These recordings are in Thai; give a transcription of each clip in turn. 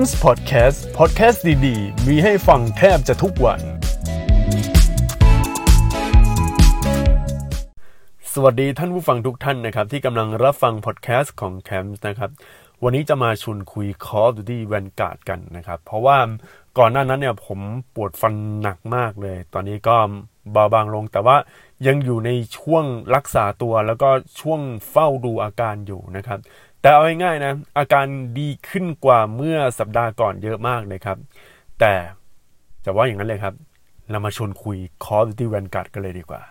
m s Podcast Podcast ดีๆ มีให้ฟังแทบจะทุกวัน สวัสดีท่านผู้ฟังทุกท่านนะครับที่กำลังรับฟังพอดแคสต์ของ c a m s นะครับ วันนี้จะมาชวนคุย Call of Duty Vanguard กันนะครับ เพราะว่าก่อนหน้านั้นเนี่ยผมปวดฟันหนักมากเลย ตอนนี้ก็เบาบางลงแต่ว่ายังอยู่ในช่วงรักษาตัวแล้วก็ช่วงเฝ้าดูอาการอยู่นะครับ แต่เอาง่ายๆนะอาการดีขึ้นกว่าเมื่อสัปดาห์ก่อนเยอะมากนะครับ แต่จะว่าอย่างนั้นเลยครับ เรามาชวนคุย Call of Duty Vanguard กันเลยดีกว่า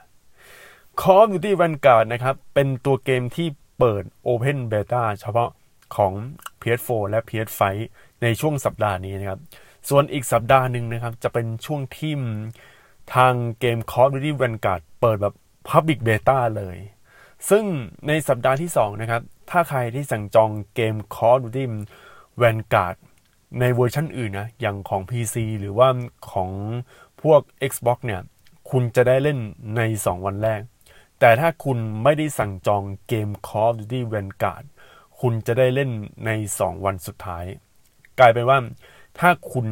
Call of Duty Vanguard นะครับ เป็นตัวเกมที่เปิด Open Beta เฉพาะของ PS4 และ PS5 ในช่วงสัปดาห์นี้นะครับ ส่วนอีกสัปดาห์หนึ่งนะครับ จะเป็นช่วงที่ทางเกม Call of Duty Vanguard เปิดแบบ Public Beta เลย ซึ่งในสัปดาห์ที่ 2 นะครับ ถ้าใครที่สั่งจองเกม Call of Duty Vanguard ในเวอร์ชันอื่นนะ อย่างของ PC หรือว่าของพวก Xbox เนี่ย คุณจะได้เล่นใน 2 วันแรก แต่ถ้าคุณไม่ได้สั่งจองเกม Call of Duty Vanguard คุณจะได้เล่นใน 2 วันสุดท้าย กลายเป็นว่าถ้าคุณ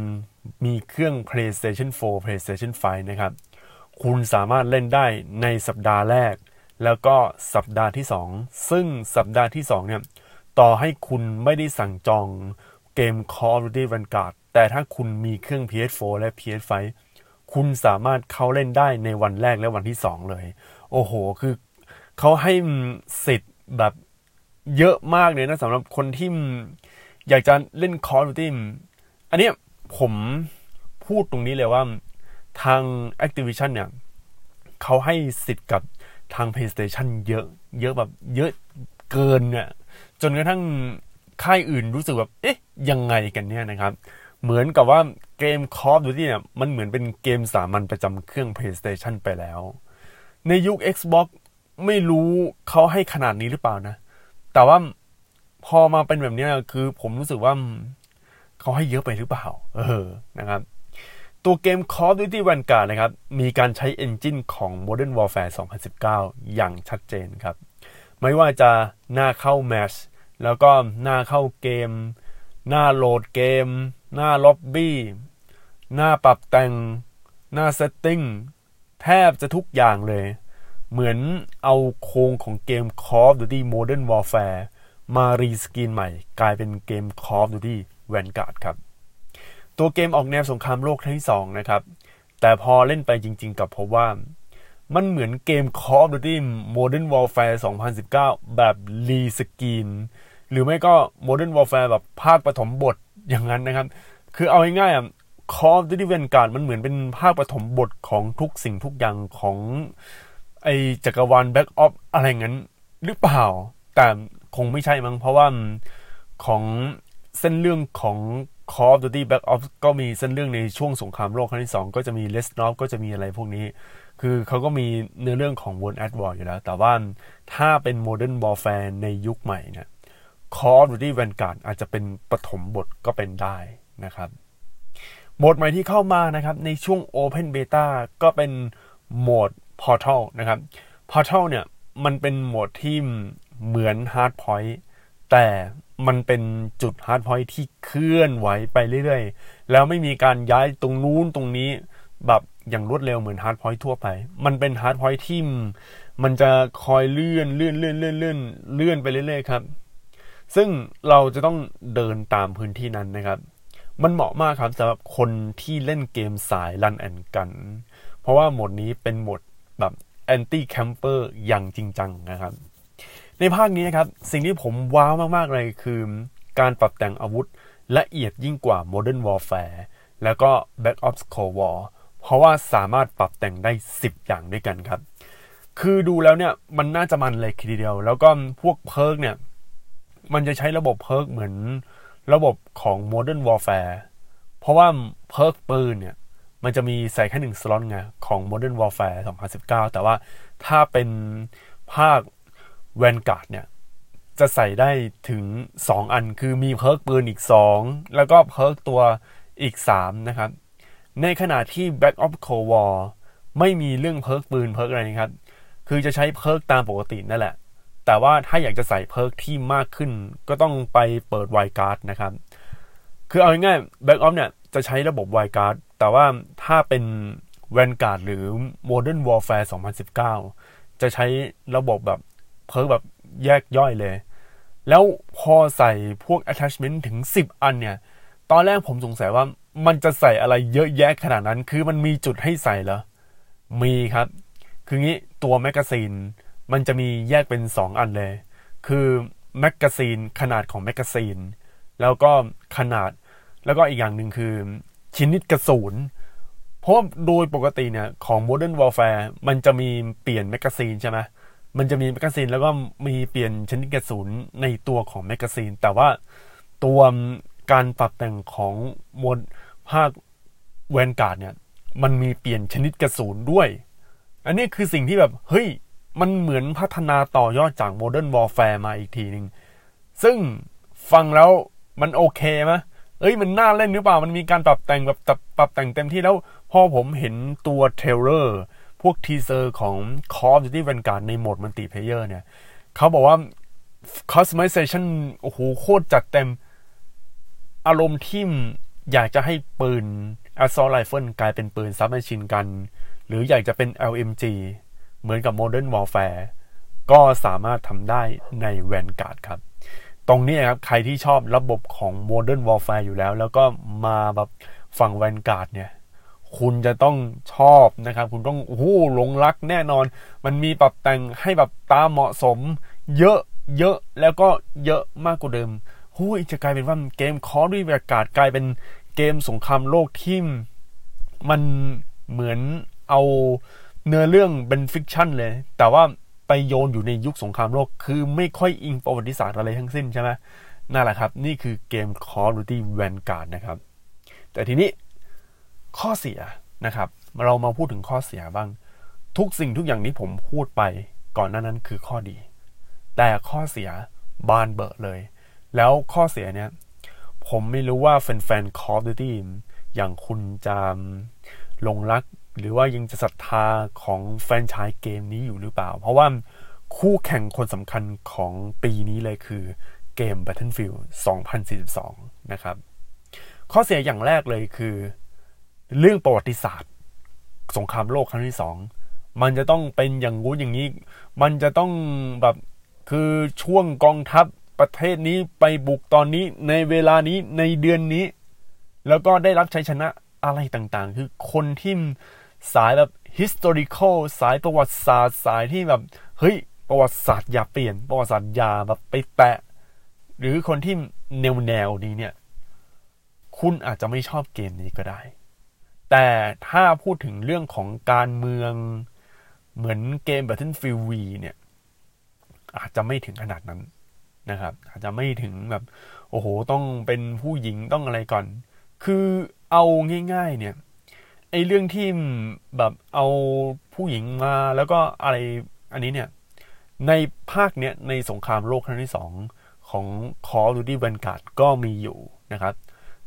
มีเครื่อง PlayStation 4 PlayStation 5 นะครับ คุณสามารถเล่นได้ในสัปดาห์แรก แล้วก็สัปดาห์ที่ 2 ซึ่งสัปดาห์ที่2เนี่ยต่อให้คุณไม่ได้สั่งจองเกม Call of Duty Vanguard แต่ถ้าคุณมีเครื่อง PS4 และ PS5 คุณสามารถเข้าเล่นได้ในวันแรกและวันที่ 2 เลย โอ้โห คือเขาให้สิทธิ์แบบเยอะมากเลยนะสำหรับคนที่อยากจะเล่น Call of Duty อันนี้ผมพูดตรงนี้เลยว่าทาง Activision เนี่ยเขาให้สิทธิ์กับ ทาง PlayStation เยอะ เยอะแบบเยอะเกินเนี่ยจนกระทั่งค่ายอื่นรู้สึกแบบเอ๊ะยังไงกันเนี่ยนะครับ เหมือนกับว่าเกม Call of Duty เนี่ยมันเหมือนเป็นเกมสามัญประจำเครื่อง PlayStation ไปแล้ว ในยุค Xbox ไม่รู้เขาให้ขนาดนี้หรือเปล่านะ แต่ว่าพอมาเป็นแบบนี้คือผมรู้สึกว่าเขาให้เยอะไปหรือเปล่า เออนะครับ ตัวเกม Call of Duty Vanguard นะครับ มีการใช้ Engine ของ Modern Warfare 2019 อย่างชัดเจนครับ ไม่ว่าจะหน้าเข้า match แล้วก็หน้าเข้าเกม หน้าโหลดเกม หน้าล็อบบี้ หน้าปรับแต่ง หน้า setting แทบจะทุกอย่างเลย เหมือนเอาโครงของเกม Call of Duty Modern Warfare มารีสกินใหม่ กลายเป็นเกม Call of Duty Vanguard ครับ ตัวเกมออกแนวสงครามโลกครั้งที่สองนะครับ แต่พอเล่นไปจริงๆกับพบว่า มันเหมือนเกม Call of Duty Modern Warfare 2019 แบบรีสกีนหรือไม่ก็ Modern Warfare แบบภาคปฐมบทอย่างนั้นนะครับ คือเอาง่ายๆอะ Call of Duty Vanguard มันเหมือนเป็นภาคปฐมบทของทุกสิ่งทุกอย่างของไอจักรวาล Back Off อะไรงั้นหรือเปล่า แต่คงไม่ใช่มั้งเพราะว่าของเส้นเรื่องของ Call of Duty Black Ops ก็มีเส้นเรื่องในช่วงสงครามโลกครั้งที่ 2 ก็จะมี l e s n o f ก็จะมีอะไรพวกนี้ คือเขาก็มีเนื้อเรื่องของ World at War อยู่แล้ว แต่ว่าถ้าเป็น Modern Warfare ในยุคใหม่เนี่ย Call of Duty Vanguard อาจจะเป็นปฐมบทก็เป็นได้นะครับโหมดใหม่ที่เข้ามานะครับ ในช่วง Open Beta ก็เป็นโหมด Portal นะครับ Portal เนี่ยมันเป็นโหมดที่เหมือน Hard Point แต่ มันเป็นจุด Hard Point ที่เคลื่อนไหวไปเรื่อยๆ แล้วไม่มีการย้ายตรงนู้นตรงนี้แบบอย่างรวดเร็วเหมือน Hard Point ทั่วไป มันเป็น Hard Point ที่มันจะคอยเลื่อนเลื่อนเลื่อนเลื่อนเลื่อนเลื่อนไปเรื่อยๆครับ ซึ่งเราจะต้องเดินตามพื้นที่นั้นนะครับ มันเหมาะมากครับสำหรับคนที่เล่นเกมสาย run and gun เพราะว่าโหมดนี้เป็นโหมดแบบ anti camper อย่างจริงจังนะครับ ในภาคนี้นะครับ สิ่งที่ผม wow มากๆเลยคือ การปรับแต่งอาวุธละเอียดยิ่งกว่า Modern Warfare แล้วก็ Black Ops Cold War เพราะว่าสามารถปรับแต่งได้ 10 อย่างด้วยกันครับ คือดูแล้วเนี่ยมันน่าจะมันเลยทีเดียว แล้วก็พวก perk เนี่ย มันจะใช้ระบบ perk เหมือนระบบของ Modern Warfare เพราะว่า perk ปืนเนี่ย มันจะมีใส่แค่หนึ่งสล็อตไงของ Modern Warfare 2019 แต่ว่าถ้าเป็นภาค Vanguard เนี่ยจะใส่ได้ถึง 2 อันคือมี perk ปืนอีก 2 แล้วก็ perk ตัวอีก 3 นะครับ ในขณะที่ Black Ops Cold War ไม่มีเรื่อง perk ปืน perk อะไรนะครับ คือจะใช้ perk ตามปกตินั่นแหละ แต่ว่าถ้าอยากจะใส่ perk ที่มากขึ้น ก็ต้องไปเปิด wildcard นะครับ คือเอาง่ายๆ Back of เนี่ยจะใช้ระบบ wildcard แต่ว่าถ้าเป็น Vanguard หรือ Modern Warfare 2019 จะใช้ระบบแบบ perk แบบแยกย่อยเลย แล้วพอใส่พวก attachment ถึง 10 อันเนี่ย ตอนแรกผมสงสัยว่ามันจะใส่อะไรเยอะแยะขนาดนั้น คือมันมีจุดให้ใส่เหรอ มีครับ คืองี้ตัว magazine มันจะมีแยกเป็น 2 อันเลย คือ magazine ขนาดของ magazine แล้วก็ขนาด แล้วก็อีกอย่างหนึ่งคือชนิดกระสุนเพราะโดยปกติเนี่ยของ Modern Warfare มันจะมีเปลี่ยน magazine ใช่ไหม มันจะมี magazine แล้วก็มีเปลี่ยนชนิดกระสุนในตัวของ magazine แต่ว่าตัวการปรับแต่งของมวลภาค Vanguard เนี่ย มันมีเปลี่ยนชนิดกระสุนด้วย อันนี้คือสิ่งที่แบบ เฮ้ย มันเหมือนพัฒนาต่อยอดจาก Modern Warfare มาอีกทีหนึ่งซึ่งฟังแล้วมันโอเคไหมเอ้ยมันน่าเล่นหรือเปล่า มันมีการปรับแต่งแบบปรับแต่งเต็มที่แล้ว พอผมเห็นตัว trailer พวก teaser ของ Call of Duty Vanguard ในโหมด multiplayer เนี่ยเขาบอกว่า customization โอ้โหโคตรจัดเต็ม อารมณ์ที่อยากจะให้ปืน assault rifle กลายเป็นปืนซับแมชชินกัน หรืออยากจะเป็น LMG เหมือนกับ Modern Warfare ก็สามารถทำได้ใน Vanguard ครับ ตรงนี้ครับ ใครที่ชอบระบบของ Modern Warfare อยู่แล้ว แล้วก็มาแบบฝั่ง Vanguard เนี่ย คุณจะต้องชอบนะครับ คุณต้องโอ้โหหลงรักแน่นอน มันมีปรับแต่งให้แบบตามเหมาะสม เยอะเยอะแล้วก็เยอะมากกว่าเดิมหูยจะกลายเป็นว่าเกม Call of Duty Vanguard กลายเป็นเกมสงครามโลกที่มันเหมือนเอาเนื้อเรื่องเป็น fiction เลย แต่ว่าไปโยนอยู่ในยุคสงครามโลก คือไม่ค่อยอิงประวัติศาสตร์อะไรทั้งสิ้นใช่ไหมนั่นแหละครับ นี่คือเกม Call of Duty Vanguard นะครับ แต่ทีนี้ ข้อเสียนะครับ เรามาพูดถึงข้อเสียบ้าง ทุกสิ่งทุกอย่างที่ผมพูดไปก่อนหน้านั้นคือข้อดี แต่ข้อเสียบานเบอร์เลย แล้วข้อเสียเนี้ยผมไม่รู้ว่าแฟนๆ Call of Duty อย่างคุณจะลงรักหรือว่ายังจะศรัทธาของแฟนชายเกมนี้อยู่หรือเปล่า เพราะว่าคู่แข่งคนสำคัญของปีนี้เลยคือเกม Battlefield 2042 นะครับ ข้อเสียอย่างแรกเลยคือ เรื่องประวัติศาสตร์ สงครามโลกครั้งที่สองมันจะต้องเป็นอย่างงู้อย่างนี้ มันจะต้องแบบคือช่วงกองทัพประเทศนี้ไปบุกตอนนี้ในเวลานี้ในเดือนนี้ แล้วก็ได้รับชัยชนะอะไรต่างๆ คือคนที่สายแบบ historical สายประวัติศาสตร์สายที่แบบเฮ้ยประวัติศาสตร์อย่าเปลี่ยนประวัติศาสตร์อย่าแบบไปแตะ หรือคนที่แนวแนวนี้เนี่ย คุณอาจจะไม่ชอบเกมนี้ก็ได้ แต่ถ้าพูดถึงเรื่องของการเมืองเหมือนเกม Battlefield V เนี่ย อาจจะไม่ถึงขนาดนั้นนะครับ อาจจะไม่ถึงแบบ โอ้โห ต้องเป็นผู้หญิงต้องอะไรก่อน คือเอาง่ายๆ เนี่ยไอเรื่องที่แบบเอาผู้หญิงมาแล้วก็อะไรอันนี้เนี่ย ในภาคเนี้ยในสงครามโลกครั้งที่สองของ Call of Duty Vanguard ก็มีอยู่นะครับ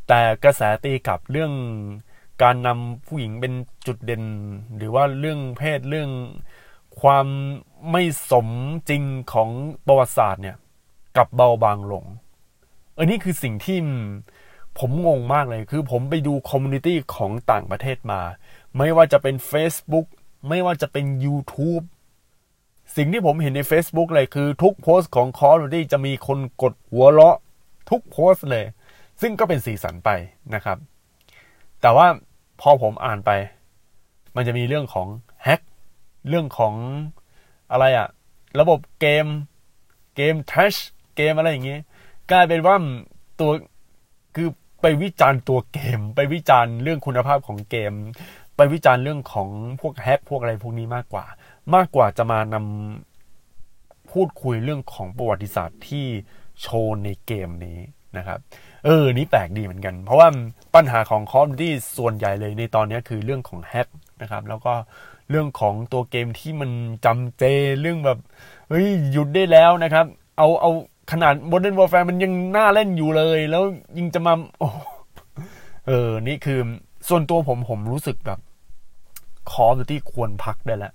แต่กระแสตีกลับเรื่อง การนำผู้หญิงเป็นจุดเด่น หรือว่าเรื่องเพศเรื่องความไม่สมจริงของประวัติศาสตร์เนี่ยกับเบาบางลงอันนี้คือสิ่งที่ผมงงมากเลย คือผมไปดู community ของต่างประเทศมา ไม่ว่าจะเป็น Facebook ไม่ว่าจะเป็น YouTube สิ่งที่ผมเห็นใน Facebook เลยคือทุกโพสต์ของ Call of Duty จะมีคนกดหัวเราะทุกโพสต์เลย ซึ่งก็เป็นสีสันไปนะครับ แต่ว่า พอผมอ่านไป มันจะมีเรื่องของ hack เรื่องของอะไรอะระบบเกมเกมแทชเกมอะไรอย่างเงี้ยกลายเป็นว่าตัวคือไปวิจารณ์ตัวเกม ไปวิจารณ์เรื่องคุณภาพของเกม ไปวิจารณ์เรื่องของพวกแฮกพวกอะไรพวกนี้มากกว่า มากกว่าจะมานำพูดคุยเรื่องของประวัติศาสตร์ที่โชว์ในเกมนี้ นะครับเออ นี่แปลกดีเหมือนกัน เพราะว่าปัญหาของคอมที่ส่วนใหญ่เลยในตอนนี้คือเรื่องของแฮกนะครับ แล้วก็เรื่องของตัวเกมที่มันจำเจเรื่องแบบเฮ้ยหยุดได้แล้วนะครับ เอาเอาขนาด Modern Warfare มันยังน่าเล่นอยู่เลย แล้วยิงจะมาโอ้เออ นี่คือส่วนตัวผมผมรู้สึกแบบคอมที่ควรพักได้แล้ว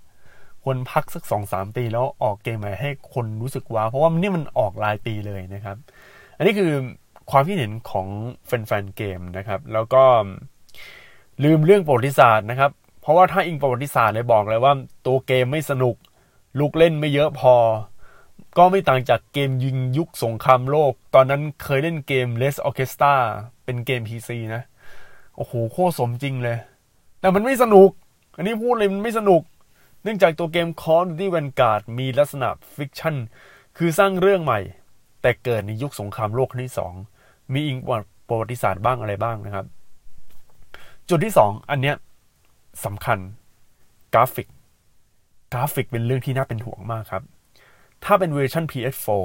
ควรพักสักสองสามปี แล้วออกเกมใหม่ให้คนรู้สึกว้าเพราะว่านี่มันออกรายปีเลยนะครับ อันนี้คือ ความคิดเห็นของแฟนๆเกมนะครับ แล้วก็ลืมเรื่องประวัติศาสตร์นะครับ เพราะว่าถ้าอิงประวัติศาสตร์เลยบอกเลยว่าตัวเกมไม่สนุก ลูกเล่นไม่เยอะพอ ก็ไม่ต่างจากเกมยิงยุคสงครามโลก ตอนนั้นเคยเล่นเกม Red Orchestra เป็นเกม PC นะ โอ้โห โคตรสมจริงเลย แต่มันไม่สนุก อันนี้พูดเลยมันไม่สนุก เนื่องจากตัวเกม Call of Duty Vanguard มีลักษณะ fiction คือสร้างเรื่องใหม่ แต่เกิดในยุคสงครามโลกครั้งที่สอง มีอิงประวัติศาสตร์บ้างอะไรบ้างนะครับ จุดที่สองอันเนี้ยสำคัญกราฟิก กราฟิกเป็นเรื่องที่น่าเป็นห่วงมากครับ ถ้าเป็นเวอร์ชัน PS4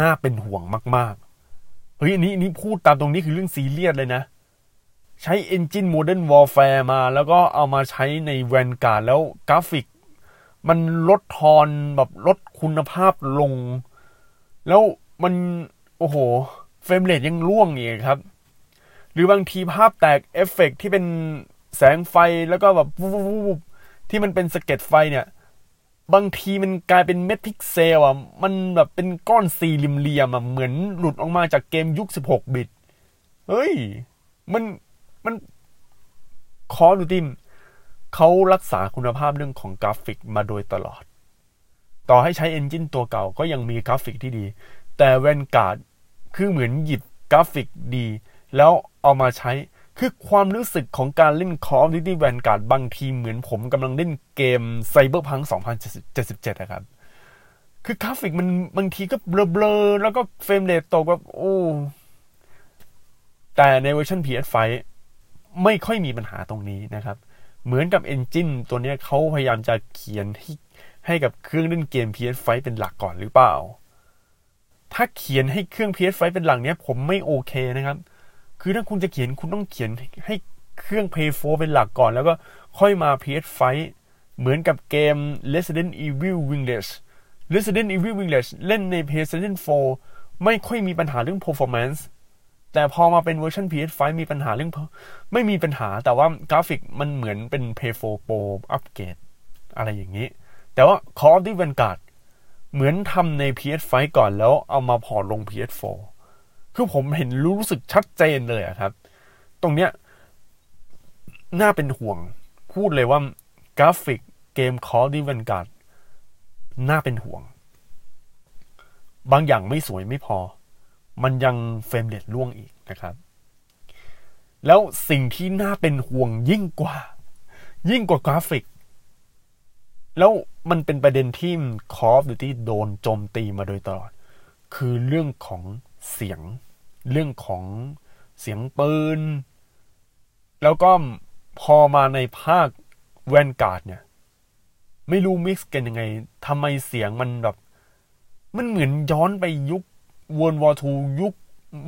น่าเป็นห่วงมากๆ เฮ้ยอันนี้นี่พูดตามตรงนี้คือเรื่องซีเรียสเลยนะ ใช้ Engine Modern Warfare มา แล้วก็เอามาใช้ใน Vanguard แล้วกราฟิก มันลดทอนแบบลดคุณภาพลง แล้วมัน โอ้โห frame rate ยังร่วงอีกครับ หรือบางทีภาพแตกเอฟเฟกที่เป็นแสงไฟแล้วก็แบบวูบที่มันเป็นสะเก็ดไฟเนี่ย บางทีมันกลายเป็นเม็ดพิกเซลอะ มันแบบเป็นก้อนสี่เหลี่ยมอะ เหมือนหลุดออกมาจากเกมยุค 16 บิต เฮ้ย มัน มัน คอดูติม เขารักษาคุณภาพเรื่องของกราฟิกมาโดยตลอด ต่อให้ใช้ engine ตัวเก่าก็ยังมีกราฟิกที่ดี แต่ Vanguard คือเหมือนหยิบกราฟิกดี แล้วเอามาใช้คือความรู้สึกของการเล่น Call of Duty Vanguard บางทีเหมือนผมกำลังเล่นเกม Cyberpunk 2077นะครับ คือกราฟิกมันบางทีก็เบลอๆ แล้วก็ frame rate ตกแบบโอ้ แต่ในเวอร์ชัน PS5 ไม่ค่อยมีปัญหาตรงนี้นะครับ เหมือนกับ Engine ตัวนี้เขาพยายามจะเขียนให้ให้กับเครื่องเล่นเกม PS5 เป็นหลักก่อนหรือเปล่า ถ้าเขียนให้เครื่อง PS5 เป็นหลักเนี้ย ผมไม่โอเคนะครับ คือถ้าคุณจะเขียนคุณต้องเขียนให้เครื่อง Play 4เป็นหลักก่อน แล้วก็ค่อยมา PS5 เหมือนกับเกม Resident Evil Village Resident Evil Village เล่นใน PlayStation 4 ไม่ค่อยมีปัญหาเรื่อง performance แต่พอมาเป็นเวอร์ชัน PS5 มีปัญหาเรื่อง ไม่มีปัญหาแต่ว่ากราฟิกมันเหมือนเป็น Play 4 Pro อัปเกรดอะไรอย่างนี้ แต่ว่า Call of Duty Vanguard เหมือนทำใน PS5 ก่อนแล้วเอามา port ลง PS4 คือผมเห็นรู้สึกชัดเจนเลยครับ ตรงเนี้ยน่าเป็นห่วง พูดเลยว่ากราฟิกเกม Call of Duty Vanguard น่าเป็นห่วง บางอย่างไม่สวยไม่พอ มันยัง frame rate ร่วงอีกนะครับ แล้วสิ่งที่น่าเป็นห่วงยิ่งกว่า ยิ่งกว่ากราฟิก แล้วมันเป็นประเด็นที่ Call of Duty โดนโจมตีมาโดยตลอด คือเรื่องของเสียง เรื่องของเสียงปืน แล้วก็พอมาในภาค Vanguard เนี่ย ไม่รู้มิกซ์กันยังไงทำไมเสียงมันแบบ มันเหมือนย้อนไปยุค World War II ยุค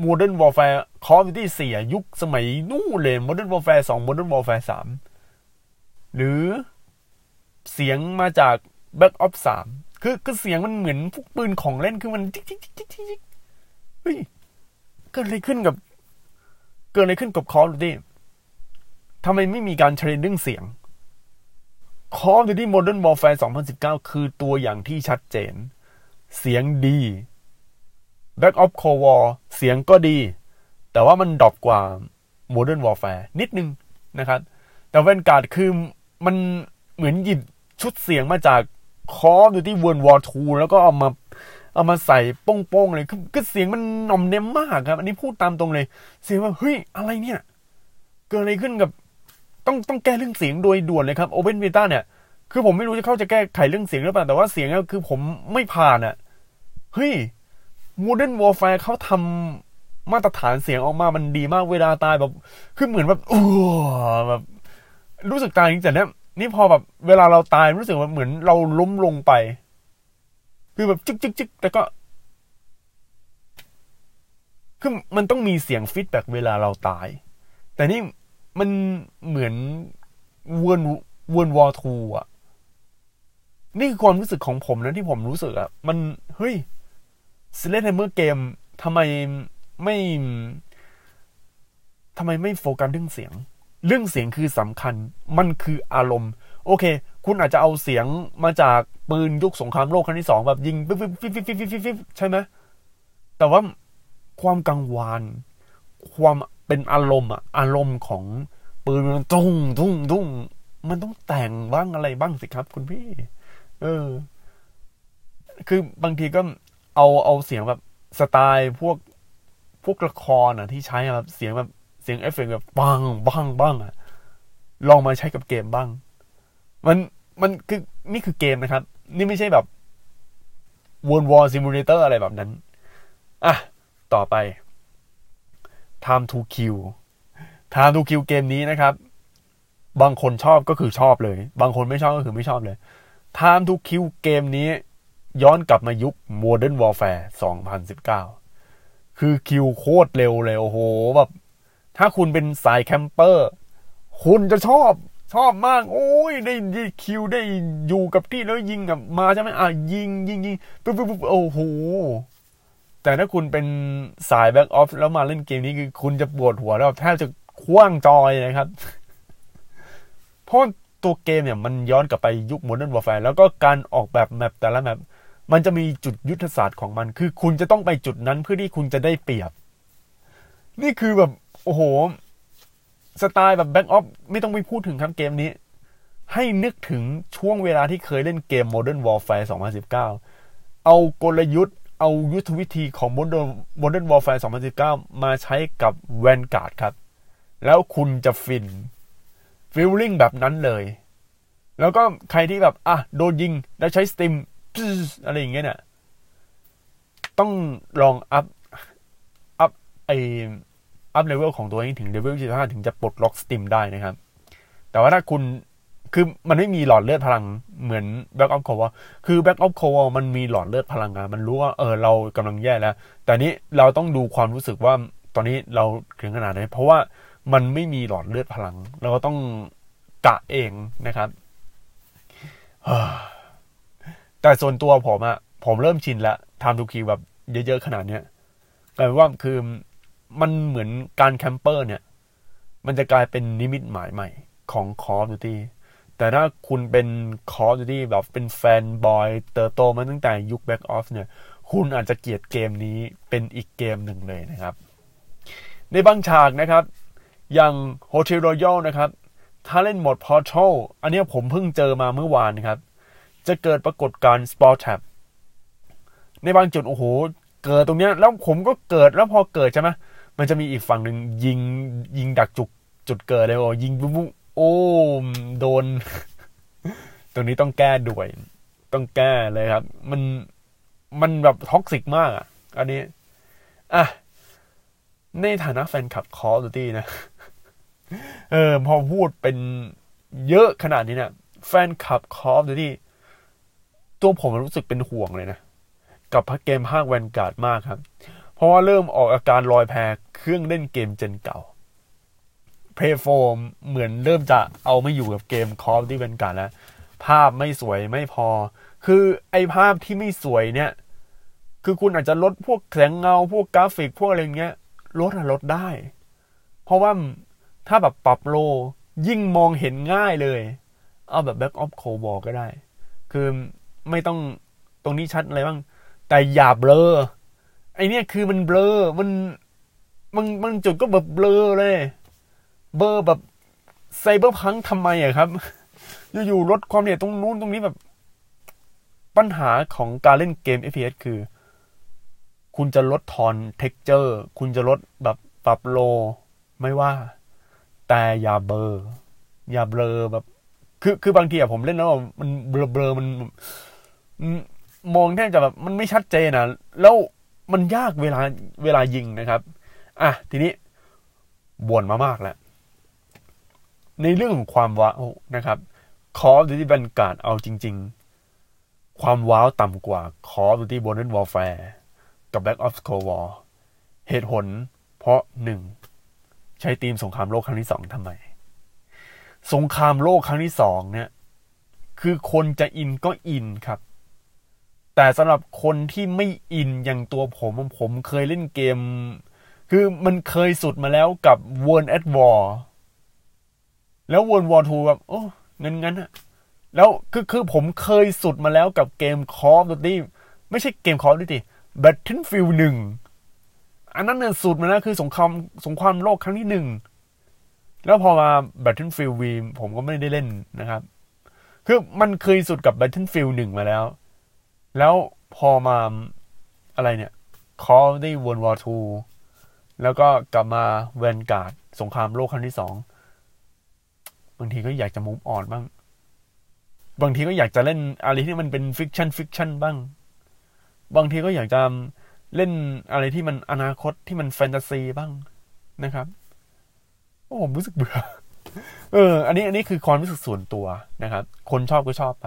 Modern Warfare Call of Duty 4ยุคสมัยนู่นเลย Modern Warfare 2 Modern Warfare 3หรือ เสียงมาจาก Black Ops 3 คือคือเสียงมันเหมือนพวกปืนของเล่นคือมันจิ๊กจิ๊กจิ๊กจิ๊กเฮ้ยเกิดอะไรขึ้นกับ เกิดอะไรขึ้นกับคอร์ดูดี้ทำไมไม่มีการ training เสียง Call of Duty Modern Warfare 2019 คือตัวอย่างที่ชัดเจน เสียงดี Black Ops Cold War เสียงก็ดี แต่ว่ามัน drop กว่า Modern Warfare นิดนึงนะครับ แต่ Vanguard คือมัน เหมือนหยิบชุดเสียงมาจาก Call of Duty World War 2แล้วก็เอามาเอามาใส่โป้งๆเลยคือคือเสียงมันหน่อมแน้มมากครับ อันนี้พูดตามตรงเลย เสียงว่าเฮ้ยอะไรเนี่ย เกิดอะไรขึ้นกับ ต้องต้องแก้เรื่องเสียงโดยด่วนเลยครับโอเ n นเ e ต้าเนี่ย คือผมไม่รู้จะเข้าจะแก้ไขเรื่องเสียงหรือเปล่าแต่ว่าเสียงก็คือผมไม่ผ่านอะเฮ้ย Modern Warfare เขาทำมาตรฐานเสียงออกมามันดีมากเวลาตายแบบ คือเหมือนแบบอ้แบบรู้สึกตายจริงแต่เนี้ย นี่พอแบบเวลาเราตายรู้สึกว่าเหมือนเราล้มลงไป คือแบบจึกจึกจึกแต่ก็คือมันต้องมีเสียง feedback เวลาเราตาย แต่นี่มันเหมือน World War Two อะ นี่คือความรู้สึกของผมนะที่ผมรู้สึกอะ มัน เฮ้ย Sledgehammer Games ทำไมไม่ทำไมไม่โฟกัสเรื่องเสียง เรื่องเสียงคือสำคัญมันคืออารมณ์ โอเค คุณอาจจะเอาเสียงมาจากปืนยุคสงครามโลกครั้งที่สองแบบยิงปิ๊บปิ๊บปิ๊บปิ๊บปิ๊บปิ๊บใช่ไหมแต่ว่าความกังวานความเป็นอารมณ์อะอารมณ์ของปืนมันตุ้งตุ้งตุ้งมันต้องแต่งบ้างอะไรบ้างสิครับ คุณพี่ เออ คือบางทีก็เอาเอาเสียงแบบสไตล์พวกพวกละครอะ ที่ใช้แบบเสียงแบบ เสียงเอฟเฟกต์แบบบังบังบังอะลองมาใช้กับเกมบ้าง มันมันคือนี่คือเกมนะครับ นี่ไม่ใช่แบบ World War Simulator อะไรแบบนั้น อะ ต่อไป Time to Kill Time to Kill เกมนี้นะครับ บางคนชอบก็คือชอบเลย บางคนไม่ชอบก็คือไม่ชอบเลย Time to Kill เกมนี้ ย้อนกลับมายุค Modern Warfare 2019 คือคิวโคตรเร็วเลย โอ้โห แบบ ถ้าคุณเป็นสายแคมเปอร์ คุณจะชอบชอบมาก โอ้ยได้ได้คิวได้อยู่กับที่แล้วยิงกลับมาใช่ไหมอะยิงยิงยิงปุ๊บปุ๊บปุ๊บโอ้โหแต่ถ้าคุณเป็นสาย Black Ops แล้วมาเล่นเกมนี้คือคุณจะปวดหัวแล้วแทบจะขว้างจอยนะครับ เพราะตัวเกมเนี่ยมันย้อนกลับไปยุค Modern Warfare แล้วก็การออกแบบ map แต่ละ map มันจะมีจุดยุทธศาสตร์ของมัน คือคุณจะต้องไปจุดนั้นเพื่อที่คุณจะได้เปรียบ นี่คือแบบ โอ้โห สไตล์แบบ Black Ops ไม่ต้องไปพูดถึงครับเกมนี้ ให้นึกถึงช่วงเวลาที่เคยเล่นเกม Modern Warfare 2019 เอากลยุทธ์เอายุทธวิธีของ Modern Modern Warfare 2019 มาใช้กับ Vanguard ครับ แล้วคุณจะฟิน feeling แบบนั้นเลย แล้วก็ใครที่แบบ อะ โดนยิง แล้วใช้ stim อะไรอย่างเงี้ยเนี่ย ต้องลอง up up ไอ up level ของตัวเองถึงเลเวลที่ห้าถึงจะปลดล็อก stim ได้นะครับ แต่ว่าถ้าคุณคือมันไม่มีหลอดเลือดพลังเหมือน Black Ops Cold คือ Black Ops Cold มันมีหลอดเลือดพลังงานมันรู้ว่าเออเรากำลังแย่แล้ว แต่นี้เราต้องดูความรู้สึกว่าตอนนี้เราถึงขนาดไหนเพราะว่ามันไม่มีหลอดเลือดพลัง เราก็ต้องกะเองนะครับ แต่ส่วนตัวผมอะผมเริ่มชินแล้วทำทุกคีแบบเยอะๆขนาดเนี้ยกลายว่าคือ มันเหมือนการ camper เนี่ย มันจะกลายเป็นนิมิตหมายใหม่ของ Call of Duty แต่ถ้าคุณเป็น Call of Duty แบบเป็น fanboy เติบโตมาตั้งแต่ยุค Black Ops เนี่ย คุณอาจจะเกลียดเกมนี้เป็นอีกเกมหนึ่งเลยนะครับ ในบางฉากนะครับ อย่าง Hotel Royal นะครับ ถ้าเล่นโหมด Portal อันนี้ผมเพิ่งเจอมาเมื่อวานนะครับ จะเกิดปรากฏการณ์ Sport Tab ในบางจุด โอ้โห เกิดตรงเนี้ยแล้วผมก็เกิดแล้วพอเกิดใช่ไหม มันจะมีอีกฝั่งหนึ่งยิงยิงดักจุกจุดเกิดเลยโอ้ยิงปุ๊บโอ้โดน ตรงนี้ต้องแก้ด้วย ต้องแก้เลยครับ มันมันแบบท็อกซิกมากอะ อันนี้ อะ ในฐานะแฟนคลับ Call of Duty นะ เออ พอพูดเป็นเยอะขนาดนี้เนี่ยแฟนคลับ Call of Duty ตัวผมรู้สึกเป็นห่วงเลยนะ กับพักเกมภาค Vanguard มากครับ เพราะว่าเริ่มออกอาการลอยแพเครื่องเล่นเกม gen เก่า Play 4 เหมือนเริ่มจะเอาไม่อยู่กับเกม Call of Duty Vanguard แล้ว ภาพไม่สวยไม่พอ คือไอภาพที่ไม่สวยเนี่ย คือคุณอาจจะลดพวกแสงเงาพวกกราฟิกพวกอะไรเงี้ยลดอะลดได้ เพราะว่าถ้าแบบปรับ low ยิ่งมองเห็นง่ายเลย เอาแบบ Black Ops Cold War ก็ได้ คือไม่ต้องตรงนี้ชัดอะไรบ้าง แต่อย่าเบลอ ไอเนี้ยคือมันเบลอ มันมันมันจุดก็แบบเบลอเลย เบลอแบบ Cyberpunk ทำไมอะครับ อยู่ๆลดความเนี่ยตรงนู้นตรงนี้แบบ ปัญหาของการเล่นเกม FPS คือ คุณจะลดทอน texture คุณจะลดแบบปรับ low ไม่ว่า แต่อย่าเบลออย่าเบลอแบบ คือคือบางทีอะผมเล่นแล้วมันเบลอเบลอมันมองแทบจะแบบมันไม่ชัดเจนอะแล้ว มันยากเวลาเวลายิงนะครับ อะทีนี้บ่นมามากแล้ว ในเรื่องของความว้าวนะครับ Call of Duty Vanguard เอาจริง ๆ ความว้าวต่ำกว่า Call of Duty Modern Warfare กับ Black Ops Cold War เหตุผล เพราะหนึ่งใช้ทีมสงครามโลกครั้งที่สองทำไม สงครามโลกครั้งที่สองเนี่ย คือคนจะอินก็อินครับ แต่สำหรับคนที่ไม่อินอย่างตัวผมผมเคยเล่นเกม คือมันเคยสุดมาแล้วกับ World at War แล้ว World War 2แบบโอ้เงั้นงั้นอะแล้วคือคือผมเคยสุดมาแล้วกับเกม Call of Duty ไม่ใช่เกม Call of Duty Battlefield 1อันนั้นเนี่ยสุดมันนะคือสงครามสงครามโลกครั้งที่หนึ่งแล้วพอมา Battlefield V ผมก็ไม่ได้เล่นนะครับ คือมันเคยสุดกับ Battlefield หนึ่งมาแล้ว แล้วพอมาอะไรเนี่ย Call of Duty World War II แล้วก็กลับมา Vanguard สงครามโลกครั้งที่สองบางทีก็อยากจะ move on บ้าง บางทีก็อยากจะเล่นอะไรที่มันเป็น fiction fiction บ้าง บางทีก็อยากจะเล่นอะไรที่มันอนาคตที่มันแฟนตาซีบ้างนะครับ โอ้ผมรู้สึกเบื่อ เออ อันนี้อันนี้คือความรู้สึกส่วนตัวนะครับ คนชอบก็ชอบไป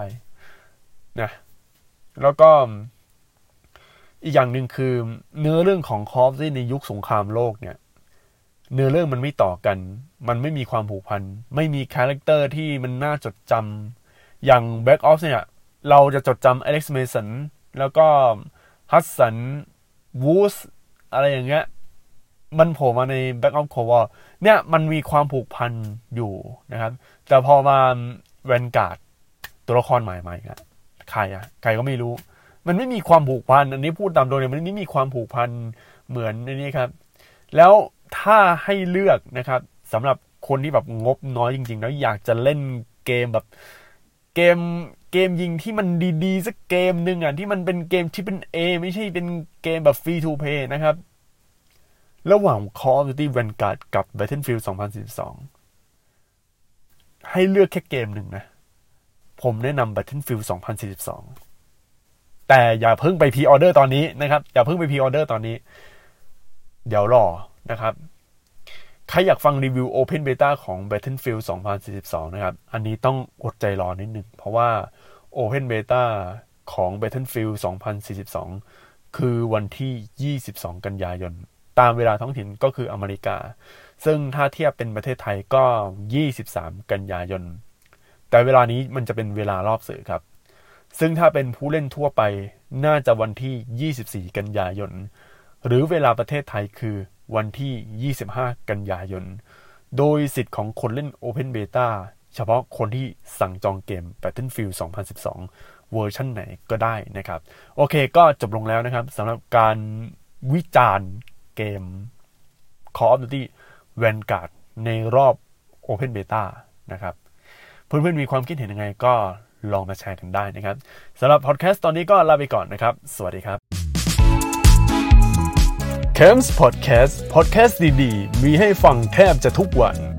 นะ แล้วก็อีกอย่างหนึ่งคือเนื้อเรื่องของ Call of ที่ในยุคสงครามโลกเนี่ย เนื้อเรื่องมันไม่ต่อกัน มันไม่มีความผูกพัน ไม่มี character ที่มันน่าจดจำอย่าง Black Ops เนี่ย เราจะจดจำ Alex Mason แล้วก็ Hudson Woods อะไรอย่างเงี้ย มันโผล่มาใน Black Ops Cold เนี่ยมันมีความผูกพันอยู่นะครับ แต่พอมาแวนการ์ดตัวละครใหม่ๆอะ ใครอะใครก็ไม่รู้ มันไม่มีความผูกพันอันนี้พูดตามตรงเลยมันไม่มีความผูกพันเหมือนในนี้ครับ แล้วถ้าให้เลือกนะครับสำหรับคนที่แบบงบน้อยจริง ๆ แล้วอยากจะเล่นเกมแบบเกมเกมยิงที่มันดีๆสักเกมหนึ่งอะที่มันเป็นเกมที่เป็น A ไม่ใช่เป็นเกมแบบฟรีทูเพย์นะครับ ระหว่าง Call of Duty Vanguard กับ Battlefield 2042 ให้เลือกแค่เกมหนึ่งนะ ผมแนะนำ Battlefield 2042 แต่อย่าเพิ่งไป pre-order ตอนนี้นะครับ อย่าเพิ่งไป pre-order ตอนนี้ เดี๋ยวรอนะครับ ใครอยากฟังรีวิว Open Beta ของ Battlefield 2042 นะครับ อันนี้ต้องอดใจรอนิดนึง เพราะว่า Open Beta ของ Battlefield 2042 คือวันที่ 22 กันยายน ตามเวลาท้องถิ่นก็คืออเมริกา ซึ่งถ้าเทียบเป็นประเทศไทยก็ 23 กันยายน แต่เวลานี้มันจะเป็นเวลารอบสื่อครับ ซึ่งถ้าเป็นผู้เล่นทั่วไปน่าจะวันที่ 24 กันยายน หรือเวลาประเทศไทยคือวันที่ 25 กันยายน โดยสิทธิ์ของคนเล่น Open Beta เฉพาะคนที่สั่งจองเกม Battlefield 2012 เวอร์ชันไหนก็ได้นะครับ โอเคก็จบลงแล้วนะครับสำหรับการวิจารณ์เกม Call of Duty Vanguard ในรอบ Open Beta นะครับ เพื่อนๆมีความคิดเห็นยังไงก็ลองมาแชร์กันได้นะครับสำหรับพอดแคสต์ตอนนี้ก็ลาไปก่อนนะครับ สวัสดีครับ c a m s Podcast Podcast ดีๆ มีให้ฟังแทบจะทุกวัน